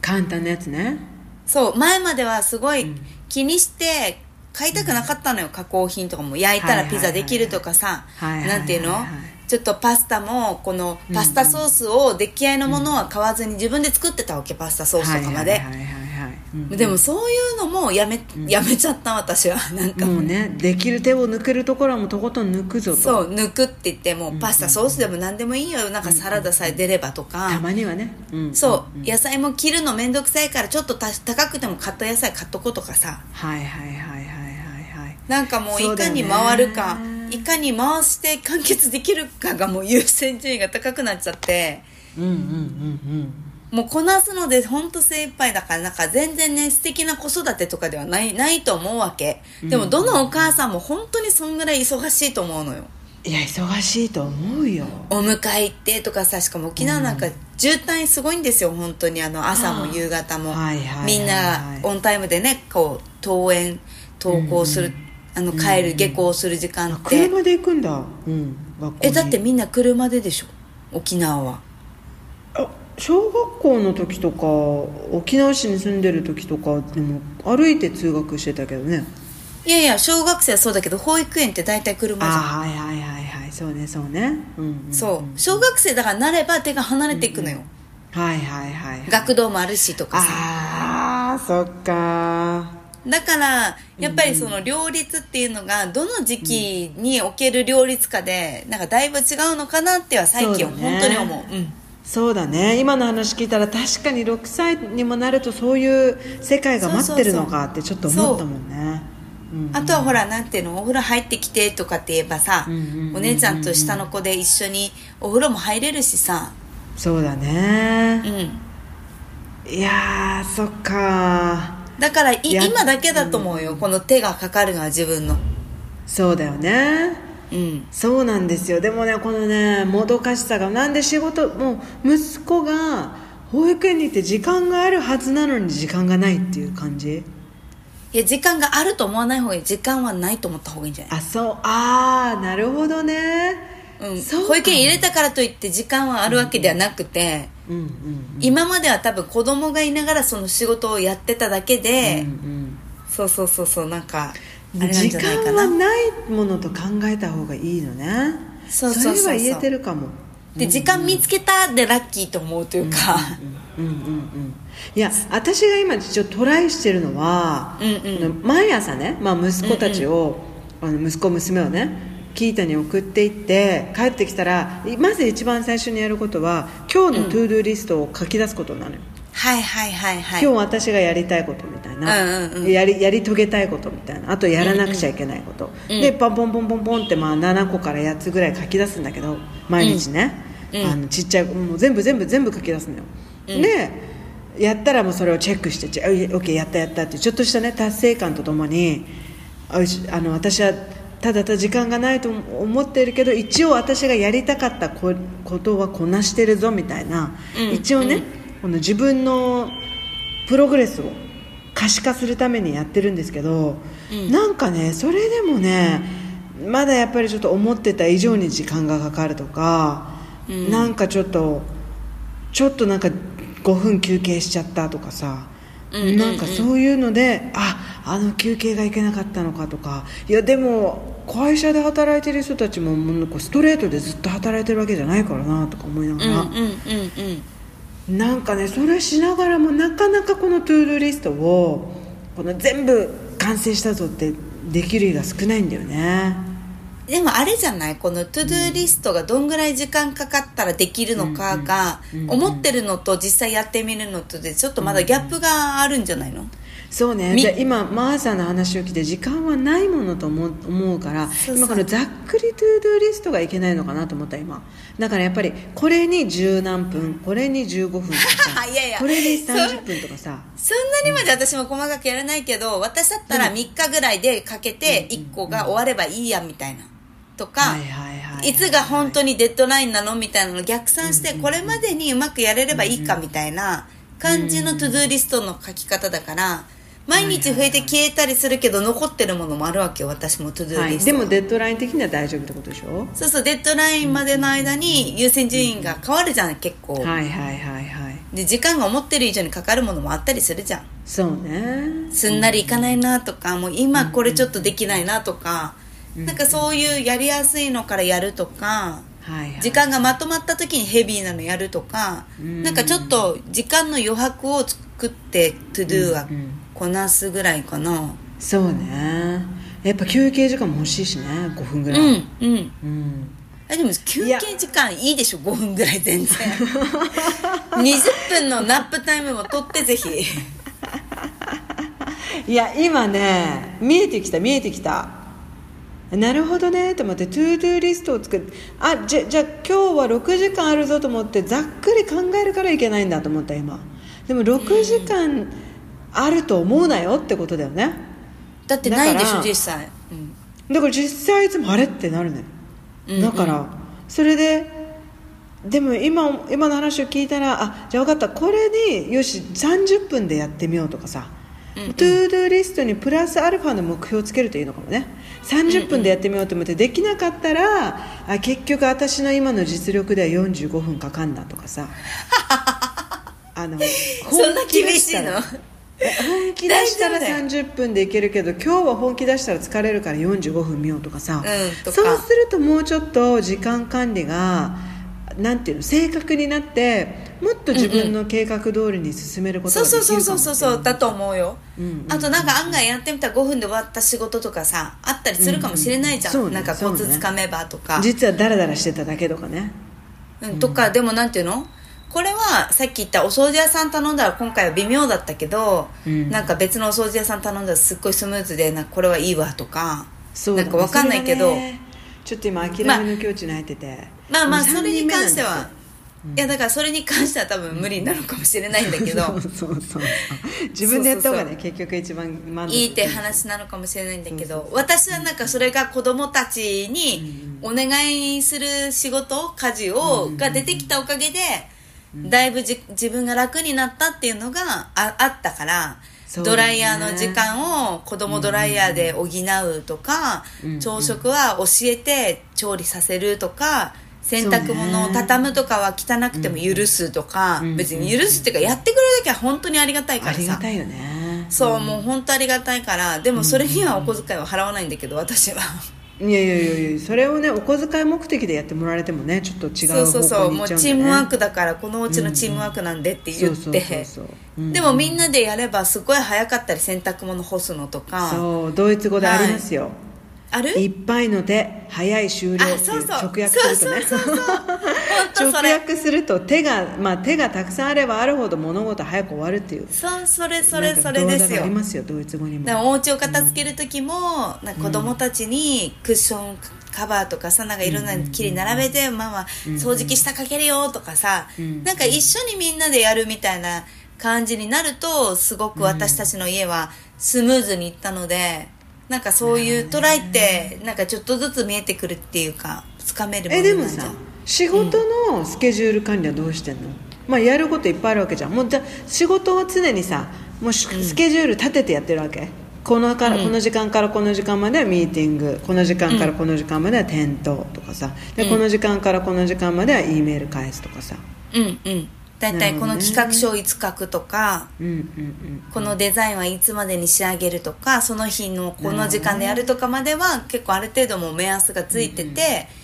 簡単なやつね。そう前まではすごい気にして買いたくなかったのよ、加工品とかも。焼いたらピザできるとかさ。はいはいはいはいなんていうの？はいちょっとパスタもこのパスタソースを出来合いのものは買わずに自分で作ってたわけパスタソースとかまで、でもそういうのもやめ,、やめちゃった私はなんか。もうねできる手を抜けるところはもうとことん抜くぞと。そう抜くって言ってもうパスタソースでも何でもいいよ。なんかサラダさえ出ればとか、たまにはね、うんそう、野菜も切るの面倒くさいからちょっとた高くても買った野菜買っとこうとかさ。はいはいはいはいはいはい。なんかもういかに回るか、いかに回して完結できるかがもう優先順位が高くなっちゃってうんうんうんもうこなすので本当精一杯だからなんか全然ね素敵な子育てとかではないないと思うわけ。でもどのお母さんも本当にそんぐらい忙しいと思うのよ。いや忙しいと思うよ。お迎え行ってとかさしかも沖縄なんか渋滞すごいんですよ本当に。あの朝も夕方も。はいはいはいはい。みんなオンタイムでねこう登園登校する、あの帰る下校する時間あって、車で行くんだ。うん。えだってみんな車ででしょ？沖縄は。あ小学校の時とか沖縄市に住んでる時とかでも歩いて通学してたけどね。いやいや小学生はそうだけど保育園って大体車じゃん。あはいはいはいはい。そうねそうね、うんうんそう。小学生だからなれば手が離れていくのよ、はいはいはいはい。学童もあるしとかさ。ああそっかだからやっぱりその両立っていうのがどの時期における両立かでなんかだいぶ違うのかなっては最近本当に思う。うん。そうだね。今の話聞いたら確かに6歳にもなるとそういう世界が待ってるのかってちょっと思ったもんね。う。ん。あとはほらなんていうの？お風呂入ってきてとかって言えばさ、お姉ちゃんと下の子で一緒にお風呂も入れるしさ。そうだね。うん。いやーそっかだから今だけだと思うよ、この手がかかるのは自分の。そうだよね。うん。そうなんですよ。でもねこのねもどかしさがなんで仕事もう息子が保育園に行って時間があるはずなのに時間がないっていう感じ？いや時間があると思わない方がいい。時間はないと思った方がいいんじゃない？あそう。ああなるほどねうん、保育園入れたからといって時間はあるわけではなくて、うんうん今までは多分子供がいながらその仕事をやってただけで、うんそうそうそうそうなんかあうんれなん時じゃないかな。間はないものと考えた方がいいのね。そうそうそうそう。れは言えてるかも。で時間見つけたでラッキーと思うというか、うんうんうんいや私が今ちょっとトライしてるのは、うんうん。毎朝ね、まあ、息子たちを、あの息子娘をね Kita に送っていって帰ってきたらまず一番最初にやることは今日の to-do list を書き出すことなのよ、はいはいはいはい。今日私がやりたいことみたいな、うんうんうん。やりやり遂げたいことみたいな。あとやらなくちゃいけないこと、うんでポンポンポンポンポンってまあ7個から8つぐらい書き出すんだけど毎日ね、うん。あのちっちゃいもう全部全部全部書き出すのよ、でやったらもうそれをチェックして「あオッケーやったやった」ってちょっとしたね達成感とともにあの私はただただ時間がないと思っているけど一応私がやりたかったこことはこなしてるぞみたいな、うん。一応ね、うん。この自分のプログレスを可視化するためにやってるんですけど、うん。なんかねそれでもねまだやっぱりちょっと思ってた以上に時間がかかるとか、うん。なんかちょっとちょっとなんか5分休憩しちゃったとかさ、うんうんうん。なんかそういうのでああの休憩がいけなかったのかとか。いやでも会社で働いてる人たちももうなんかストレートでずっと働いてるわけじゃないからなとか思いながら、うんうんうんうんなんかねそれしながらもなかなかこの to-do list をこの全部完成したぞってできる日が少ないんだよね。でもあれじゃないこの to-do list がどんぐらい時間かかったらできるのかがうんうん。思ってるのと実際やってみるのとでちょっとまだギャップがあるんじゃないの？そうね。今マーさんの話を聞いて時間はないものと思う思うから今このざっくり to-do list がいけないのかなと思った今。だからやっぱりこれに十何分これに15分とかさ いやいや。これにそう30分とかさ。そんなにまで私も細かくやらないけど私だったら3日ぐらいでかけて1個が終わればいいやみたいな。とか、いつが本当にデッドラインなのみたいなのを逆算してこれまでにうまくやれればいいかみたいな感じの to-do list の書き方だから毎日増えて消えたりするけど残ってるものもあるわけよ私も to-do list でもデッドライン的には大丈夫ってことでしょ？そうそうデッドラインまでの間に優先順位が変わるじゃん結構。はいはいはいはい。で時間が思ってる以上にかかるものもあったりするじゃん。そうね。すんなりいかないなとかもう今これちょっとできないなとか。なんかそういうやりやすいのからやるとかはいはい。時間がまとまった時にヘビーなのやるとかうん。なんかちょっと時間の余白を作ってトゥドゥはうんこなすぐらいかな。そうね。やっぱ休憩時間も欲しいしね。5分ぐらい。うんうん。うん。えでも休憩時間いいでしょ？5分ぐらい全然。20分のナップタイムも取ってぜひ。いや今ね見えてきた見えてきた。なるほどね。と思って to do list を作ってあじゃじゃあ今日は6時間あるぞと思ってざっくり考えるからいけないんだと思った今。でも6時間あると思うなよってことだよね。だってないでしょ実際、うん。だから実際いつもあれってなるのよ、うんうん。だからそれででも今今の話を聞いたらあじゃあ分かった。これによし30分でやってみようとかさ、 to do list にプラスアルファの目標をつけるといいのかもね。30分でやってみようと思ってできなかったらあ結局私の今の実力では45分かかんなとかさ。あのそんな厳しいの？本気出したら本気出したら大丈夫30分でいけるけど今日は本気出したら疲れるから45分見ようとかさ、うんそうするともうちょっと時間管理がなんていうの正確になってもっと自分の計画通りに進めることができるかもそうそうそうそうだと思うよ、うんうんあとなんか案外やってみたら5分で終わった仕事とかさあったりするかもしれないじゃん、うんうんねなんかコツつかめばとか。実はダラダラしてただけとかね。うん、とかでもなんていうの？これはさっき言ったお掃除屋さん頼んだら今回は微妙だったけど、うん。なんか別のお掃除屋さん頼んだらすっごいスムーズでなんかこれはいいわとかね。なんかわかんないけど、ねちょっと今諦めの境地に入ってて、まあまあもうそれに関して三は、いやだからそれに関しては多分無理 なのかもしれないんだけど、そうそう自分でやった方がね結局一番満足いいって話なのかもしれないんだけど私はなんかそれが子供たちにお願いする仕事家事をが出てきたおかげでだいぶじ自分が楽になったっていうのがああったから、ね。ドライヤーの時間を子供ドライヤーで補うとか、うん朝食は教えて調理させるとか洗濯物を畳むとかは汚くても許すとか、うん別に許すっていうかやってくれるだけは本当にありがたいかあらさ。りがたいよね。そう、もう本当ありがたいからでもそれにはお小遣いは払わないんだけど私は、いやいやいやいやそれをねお小遣い目的でやってもらわれてもねちょっと違うそうそうそうもう方向に行っちゃうんだ、ね、チームワークだからこのうちのチームワークなんでって言っそうそうてそうそう。うん。でもみんなでやればすごい早かったり洗濯物干すのとか。そうドイツ語でありますよ、ある？いっぱいの手早い終了っていううそう。直訳するとね。そうそうそうそう 直れ訳すると手が、まあ、手がたくさんあればあるほど物事早く終わるっていう。そうそれそれそれですよ。ありますよドイツ語にも。お家を片付ける時も、なん。か子供たちにクッションカバーとかさなんかいろんなのきれいに並べて、ママ掃除機下かけるよとかさ、ん。なんか一緒にみんなでやるみたいな感じになるとすごく私たちの家はスムーズにいったのでなんかそういうトライってなんかちょっとずつ見えてくるっていうかつかめるもえでもさのなんじゃん仕事のスケジュール管理はどうしてんの、まあ、やることいっぱいあるわけじゃん。もうじゃ仕事は常にさもうしスケジュール立ててやってるわけ？このから、この時間からこの時間まではミーティング。この時間からこの時間までは店頭とかさ。で、この時間からこの時間までは E メール返すとかさ。うんうん。大体この企画書をいつ書くとか、うんうんうん。このデザインはいつまでに仕上げるとかその日のこの時間でやるとかまでは結構ある程度もう目安がついてて、うん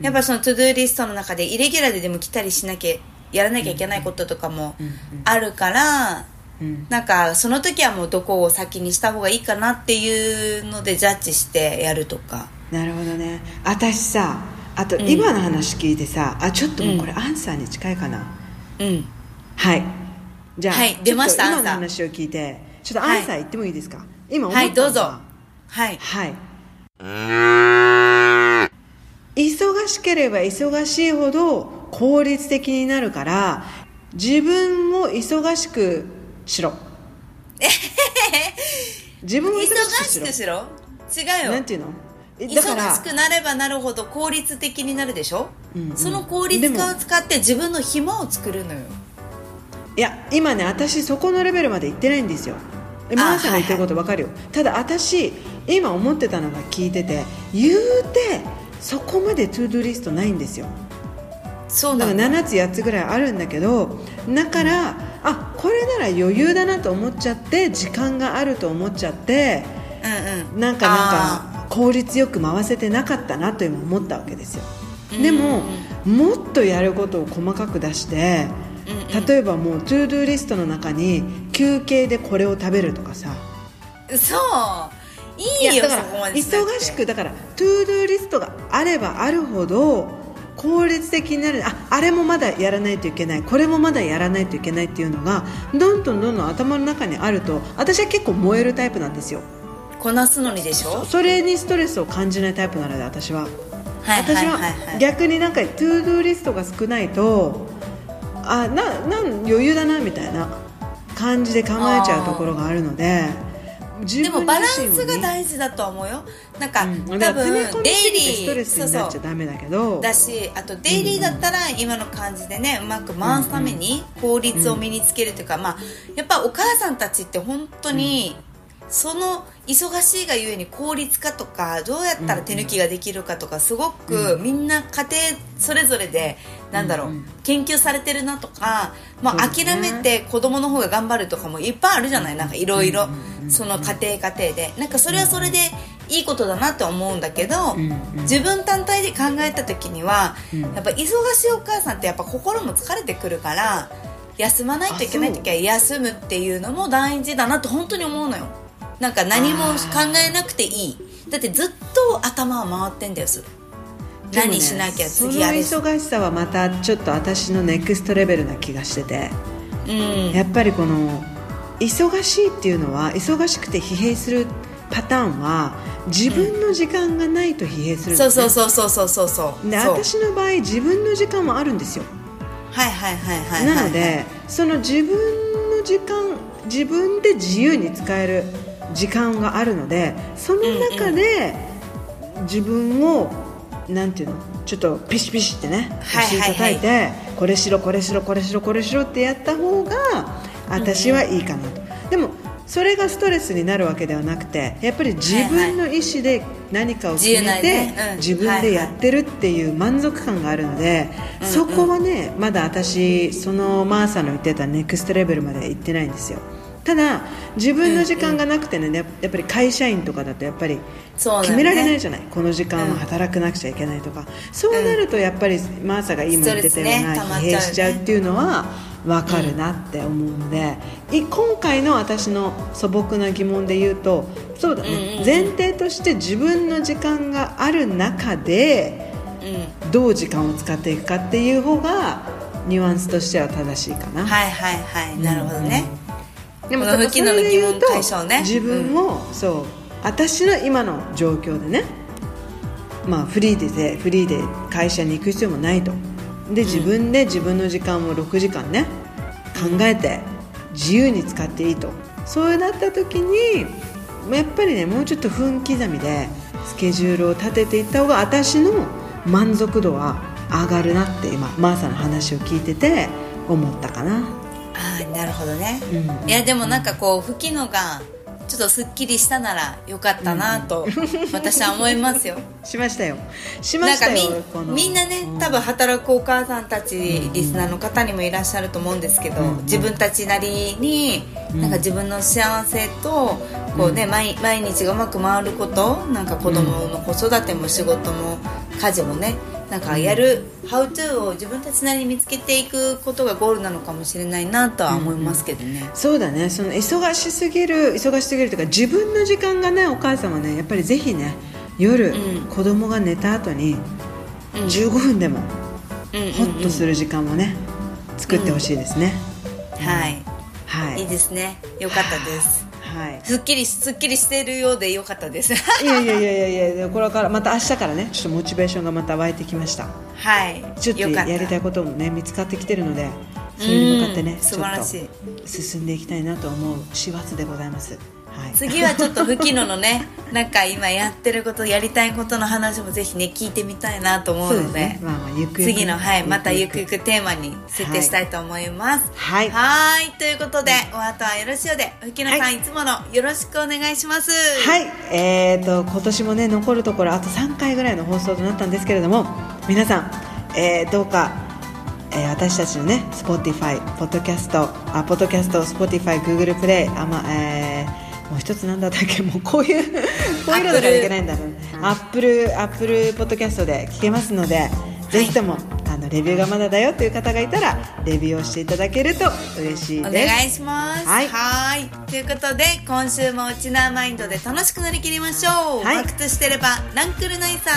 やっぱその to do list の中でイレギュラーででも来たりしなきゃやらなきゃいけないこととかもあるから、うん。なんかその時はもうどこを先にした方がいいかなっていうのでジャッジしてやるとか。なるほどね。私さあと今の話聞いてさ、あちょっともうこれアンサーに近いかな、うん。はい。じゃあ、はい。出ました今の話を聞いて。ちょっとアンサー言ってもいいですか、今思ったのは。い。どうぞ。ははい。はい。忙しければ忙しいほど効率的になるから自分を忙しくしろ。自分を忙忙しくしろ？違うよ。なんていうの？忙しくなればなるほど効率的になるでしょ、うんうん。その効率化を使って自分の暇を作るのよ。いや今ね私そこのレベルまで行ってないんですよ。えマーさんが言ってること分かるよ、ただ私今思ってたのが聞いてて言うてそこまで to do list ないんですよ。だからそうなの7つ8つぐらいあるんだけどだからあこれなら余裕だなと思っちゃって時間があると思っちゃってうんうん。なんかなんあか効率よく回せてなかったなと今思ったわけですよ。でももっとやることを細かく出してうん例えばもう to do list の中に休憩でこれを食べるとかさ。うんそういいよ。だから忙しくだから to do list があればあるほど効率的になる。ああれもまだやらないといけない。これもまだやらないといけないっていうのがどんどんどんどん頭の中にあると私は結構燃えるタイプなんですよ。こなすのにでしょ？それにストレスを感じないタイプなので私は。はい私は逆になんか to do list が少ないとあななん余裕だなみたいな感じで考えちゃうところがあるので自でもバランスが大事だと思うよ。なんか、うん。多分デイリーストレスになっちゃダメだけど。だしあとデイリーだったら今の感じでねうまく回すために効率を身につけるというか、まあ、やっぱお母さんたちって本当にその忙しいがゆえに効率化とかどうやったら手抜きができるかとかすごくみんな家庭それぞれでなんだろう研究されてるなとか、まあ、諦めて子供の方が頑張るとかもいっぱいあるじゃないなんかいろいろその家庭家庭で。なんかそれはそれでいいことだなって思うんだけど自分単体で考えた時にはやっぱ忙しいお母さんってやっぱ心も疲れてくるから休まないといけない時は休むっていうのも大事だなと本当に思うのよ。なんか何も考えなくていい。だってずっと頭は回ってんだよすでもね何しなきゃその次あれ忙しさはまたちょっと私のネクストレベルな気がしてて、うん。やっぱりこの忙しいっていうのは忙しくて疲弊するパターンは自分の時間がないと疲弊するんそうですね。そうそうそうそうそうそうでそう。私の場合自分の時間もあるんですよ。はいはいはいはいはい。なのでその自分の時間自分で自由に使える時間があるのでその中で自分をなんていうのちょっとピシピシってねはいはいはい。てこれしろこれしろこれしろこれしろってやった方が私はいいかなと、でもそれがストレスになるわけではなくてやっぱり自分の意思で何かを決めて、自分でやってるっていう満足感があるので、そこはねまだ私そのマーサの言ってたネクストレベルまで行ってないんですよただ自分の時間がなくてね、ややっぱり会社員とかだとやっぱり決められないじゃない、この時間は働かなくちゃいけないとか、そうなるとやっぱりマーサが今言ってたような疲弊しちゃうっていうのは分かるなって思うので、い今回の私の素朴な疑問で言うとそうだね、前提として自分の時間がある中でうん。どう時間を使っていくかっていう方がニュアンスとしては正しいかな。はいはいはい。なるほどねでもこの吹きのの疑問ね。自分も、そう私の今の状況でねまあフリーでフリーで会社に行く必要もないと。で自分で自分の時間を6時間ね考えて自由に使っていいと。そうなった時にやっぱりねもうちょっと分刻みでスケジュールを立てていった方が私の満足度は上がるなって今マーサの話を聞いてて思ったかな。ああなるほどね、うん。いやでもなんかこう吹きのがちょっとすっきりしたならよかったなと私は思いますよ。しましたよ。しましたなんかみよみんなねうん。多分働くお母さんたちリスナーの方にもいらっしゃると思うんですけど、自分たちなりになんか自分の幸せとこう、ね毎毎日がうまく回ることなんか子供の子育ても仕事も家事もねなんかやる「How to」を自分たちなりに見つけていくことがゴールなのかもしれないなとは思いますけどね。そうだね。その忙しすぎる忙しすぎるというか自分の時間がないお母さんはねやっぱりぜひね夜、うん。子供が寝た後にうん。15分でもうんうんうん。ホッとする時間をね作ってほしいですね、はい、はい。いいですね。よかったですはい。すっきりすっきりしてるようでよかったです。いやいやいやいやいや これからまた明日からねちょっとモチベーションがまた湧いてきました。はい。ちょっとやりたいこともね見つかってきてるのでそれに向かってね素晴らしい。と進んでいきたいなと思う師走でございますはい。次はちょっと吹きののね なんか今やってることやりたいことの話もぜひね聞いてみたいなと思うので次の、はい、またゆくゆく。テーマに設定したいと思います。はい。はーい。ということでお後はよろしいようで吹きのさん、、はい。つものよろしくお願いします。はい、えー、と今年もね残るところあと3回ぐらいの放送となったんですけれども皆さん、えーどうか、えー私たちのね Spotify ポッドキャストあポッドキャスト Spotify Google プレイあまえーもう一つなんだったっけ？もうこういう こういうのだからいけないんだ。ねアップルアップルポッドキャストで聞けますので、ぜひともあのレビューがまだだよという方がいたらレビューをしていただけると嬉しいおです。願いします。はい。ということで今週もウチナーマインドで楽しく乗り切りましょう、はい。クトしてればランクルナイサ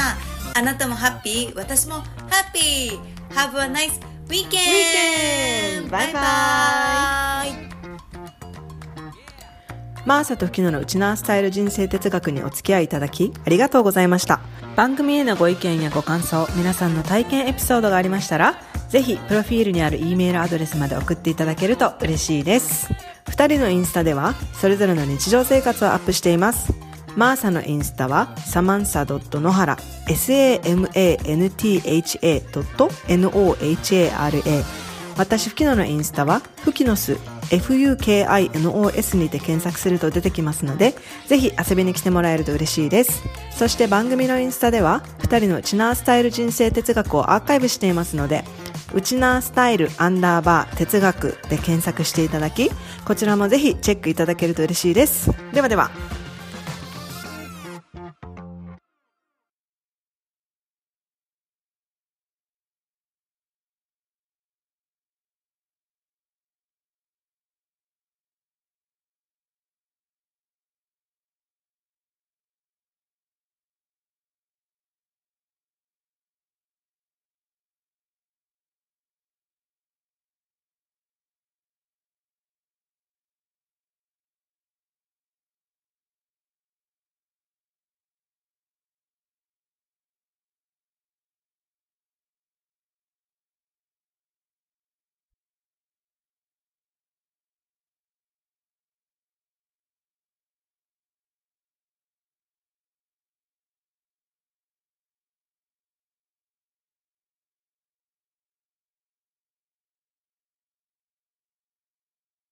ーあなたもハッピー私もハッピー。Have a nice weekend! バイバイマーサとフキノのウチナースタイル人生哲学にお付き合いいただきありがとうございました。番組へのご意見やご感想皆さんの体験エピソードがありましたらぜひプロフィールにある E メールアドレスまで送っていただけると嬉しいです。2人のインスタではそれぞれの日常生活をアップしています。マーサのインスタはサマンサ野原 samantha.nohara 私、ふきののインスタは、ふきのす、FUKINOS にて検索すると出てきますので、ぜひ遊びに来てもらえると嬉しいです。そして番組のインスタでは、二人のチナースタイル人生哲学をアーカイブしていますので、ウチナースタイルアンダーバー哲学で検索していただき、こちらもぜひチェックいただけると嬉しいです。ではでは。